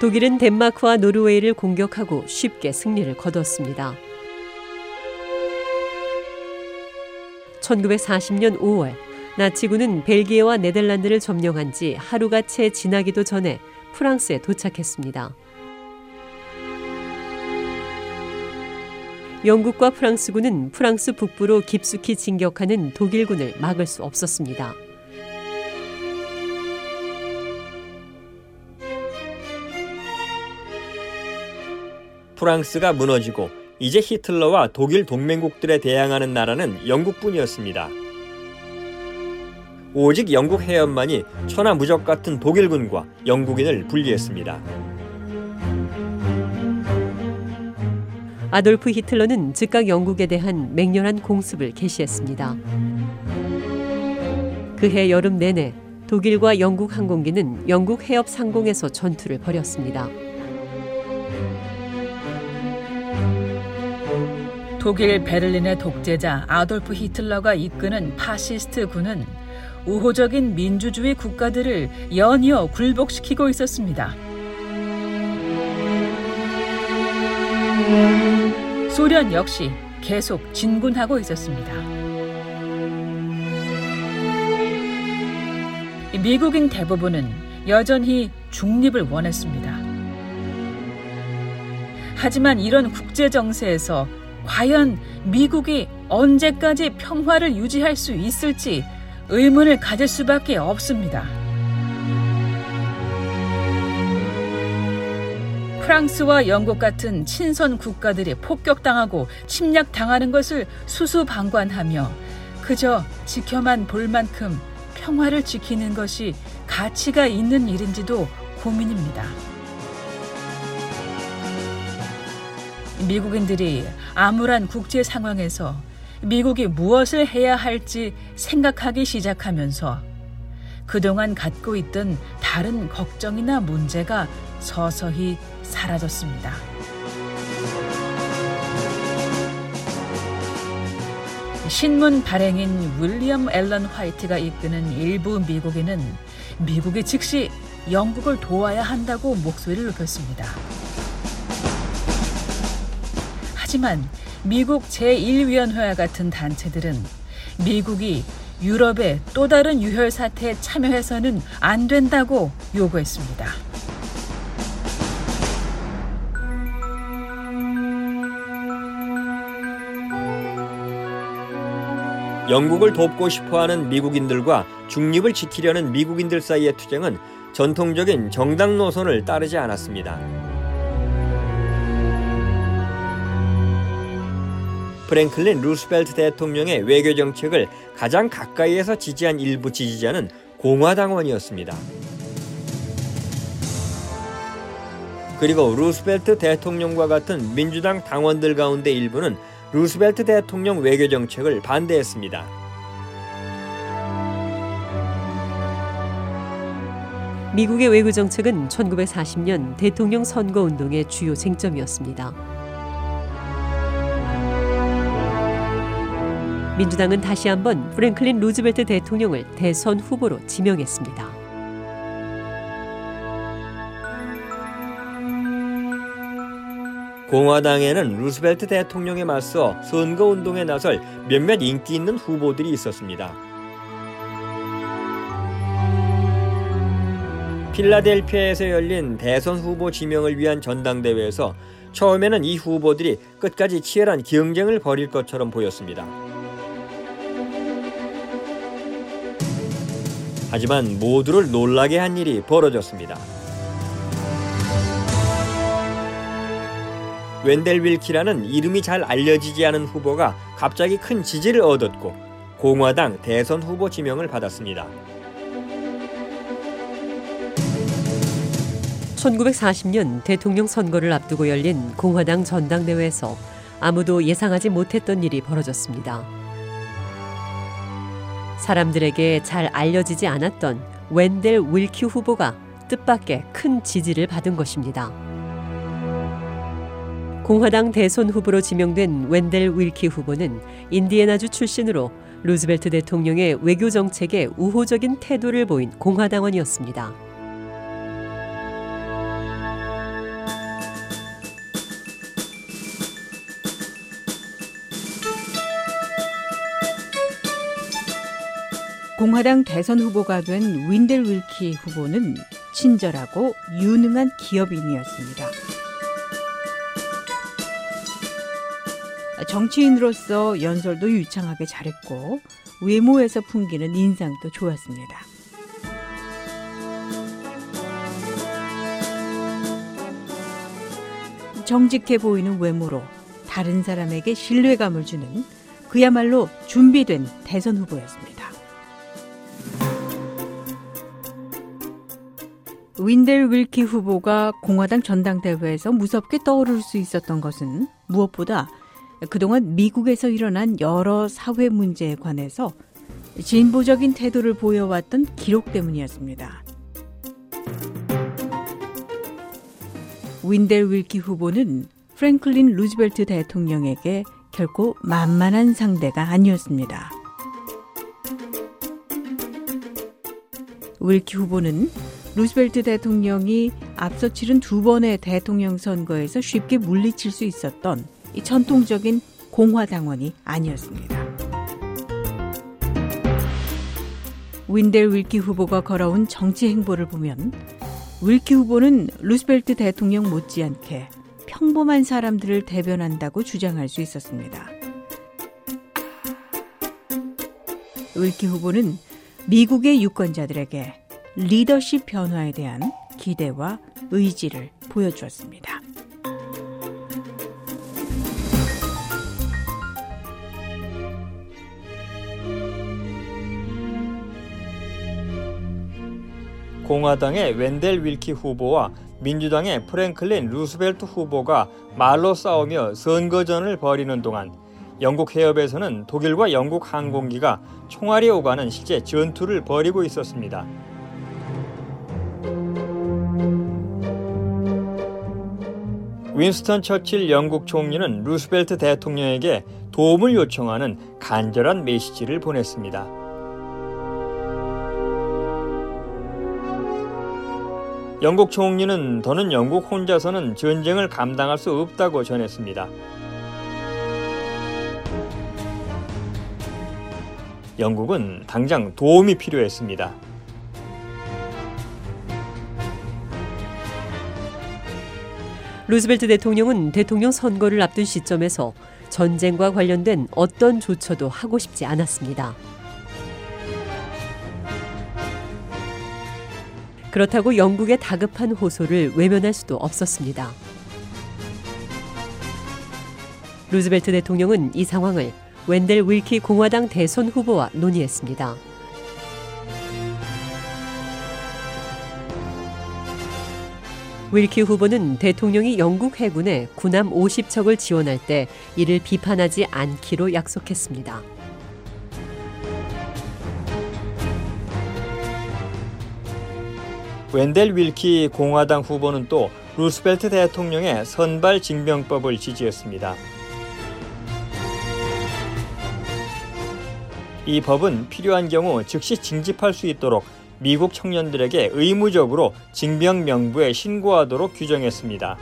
독일은 덴마크와 노르웨이를 공격하고 쉽게 승리를 거뒀습니다. 1940년 5월 나치군은 벨기에와 네덜란드를 점령한 지 하루가 채 지나기도 전에 프랑스에 도착했습니다. 영국과 프랑스군은 프랑스 북부로 깊숙이 진격하는 독일군을 막을 수 없었습니다. 프랑스가 무너지고 이제 히틀러와 독일 동맹국들에 대항하는 나라는 영국뿐이었습니다. 오직 영국 해협만이 천하무적 같은 독일군과 영국인을 분리했습니다. 아돌프 히틀러는 즉각 영국에 대한 맹렬한 공습을 개시했습니다. 그해 여름 내내 독일과 영국 항공기는 영국 해협 상공에서 전투를 벌였습니다. 독일 베를린의 독재자 아돌프 히틀러가 이끄는 파시스트 군은 우호적인 민주주의 국가들을 연이어 굴복시키고 있었습니다. 소련 역시 계속 진군하고 있었습니다. 미국인 대부분은 여전히 중립을 원했습니다. 하지만 이런 국제 정세에서 과연 미국이 언제까지 평화를 유지할 수 있을지 의문을 가질 수밖에 없습니다. 프랑스와 영국 같은 친선 국가들이 폭격당하고 침략당하는 것을 수수방관하며 그저 지켜만 볼 만큼 평화를 지키는 것이 가치가 있는 일인지도 고민입니다. 미국인들이 암울한 국제 상황에서 미국이 무엇을 해야 할지 생각하기 시작하면서 그동안 갖고 있던 다른 걱정이나 문제가 서서히 사라졌습니다. 신문 발행인 윌리엄 앨런 화이트가 이끄는 일부 미국인은 미국이 즉시 영국을 도와야 한다고 목소리를 높였습니다. 하지만 미국 제1위원회와 같은 단체들은 미국이 유럽의 또 다른 유혈 사태에 참여해서는 안 된다고 요구했습니다. 영국을 돕고 싶어하는 미국인들과 중립을 지키려는 미국인들 사이의 투쟁은 전통적인 정당 노선을 따르지 않았습니다. 프랭클린 루스벨트 대통령의 외교 정책을 가장 가까이에서 지지한 일부 지지자는 공화당원이었습니다. 그리고 루스벨트 대통령과 같은 민주당 당원들 가운데 일부는 루스벨트 대통령 외교 정책을 반대했습니다. 미국의 외교 정책은 1940년 대통령 선거 운동의 주요 쟁점이었습니다. 민주당은 다시 한번 프랭클린 루즈벨트 대통령을 대선 후보로 지명했습니다. 공화당에는 루스벨트 대통령에 맞서 선거 운동에 나설 몇몇 인기 있는 후보들이 있었습니다. 필라델피아에서 열린 대선 후보 지명을 위한 전당대회에서 처음에는 이 후보들이 끝까지 치열한 경쟁을 벌일 것처럼 보였습니다. 하지만 모두를 놀라게 한 일이 벌어졌습니다. 웬델 윌키라는 이름이 잘 알려지지 않은 후보가 갑자기 큰 지지를 얻었고 공화당 대선 후보 지명을 받았습니다. 1940년 대통령 선거를 앞두고 열린 공화당 전당대회에서 아무도 예상하지 못했던 일이 벌어졌습니다. 사람들에게 잘 알려지지 않았던 웬델 윌키 후보가 뜻밖의 큰 지지를 받은 것입니다. 공화당 대선 후보로 지명된 웬델 윌키 후보는 인디애나주 출신으로 루즈벨트 대통령의 외교 정책에 우호적인 태도를 보인 공화당원이었습니다. 공화당 대선 후보가 된 윈델 윌키 후보는 친절하고 유능한 기업인이었습니다. 정치인으로서 연설도 유창하게 잘했고 외모에서 풍기는 인상도 좋았습니다. 정직해 보이는 외모로 다른 사람에게 신뢰감을 주는 그야말로 준비된 대선 후보였습니다. 윈델 윌키 후보가 공화당 전당대회에서 무섭게 떠오를 수 있었던 것은 무엇보다 그동안 미국에서 일어난 여러 사회 문제에 관해서 진보적인 태도를 보여왔던 기록 때문이었습니다. 윈델 윌키 후보는 프랭클린 루즈벨트 대통령에게 결코 만만한 상대가 아니었습니다. 윌키 후보는 루즈벨트 대통령이 앞서 치른 두 번의 대통령 선거에서 쉽게 물리칠 수 있었던 이 전통적인 공화당원이 아니었습니다. 윈델 윌키 후보가 걸어온 정치 행보를 보면 윌키 후보는 루스벨트 대통령 못지않게 평범한 사람들을 대변한다고 주장할 수 있었습니다. 윌키 후보는 미국의 유권자들에게 리더십 변화에 대한 기대와 의지를 보여주었습니다. 공화당의 웬델 윌키 후보와 민주당의 프랭클린 루스벨트 후보가 말로 싸우며 선거전을 벌이는 동안 영국 해협에서는 독일과 영국 항공기가 총알이 오가는 실제 전투를 벌이고 있었습니다. 윈스턴 처칠 영국 총리는 루스벨트 대통령에게 도움을 요청하는 간절한 메시지를 보냈습니다. 영국 총리는 더는 영국 혼자서는 전쟁을 감당할 수 없다고 전했습니다. 영국은 당장 도움이 필요했습니다. 루즈벨트 대통령은 대통령 선거를 앞둔 시점에서 전쟁과 관련된 어떤 조처도 하고 싶지 않았습니다. 그렇다고 영국의 다급한 호소를 외면할 수도 없었습니다. 루즈벨트 대통령은 이 상황을 웬델 윌키 공화당 대선 후보와 논의했습니다. 윌키 후보는 대통령이 영국 해군에 군함 50척을 지원할 때 이를 비판하지 않기로 약속했습니다. 웬델 윌키 공화당 후보는 또 루스벨트 대통령의 선발 징병법을 지지했습니다. 이 법은 필요한 경우 즉시 징집할 수 있도록 미국 청년들에게 의무적으로 징병 명부에 신고하도록 규정했습니다.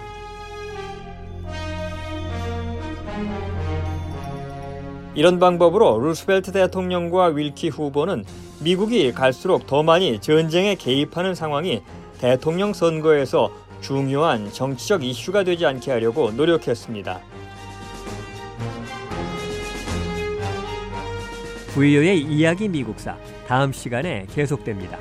이런 방법으로 루스벨트 대통령과 윌키 후보는 미국이 갈수록 더 많이 전쟁에 개입하는 상황이 대통령 선거에서 중요한 정치적 이슈가 되지 않게 하려고 노력했습니다. 부유의 이야기 미국사 다음 시간에 계속됩니다.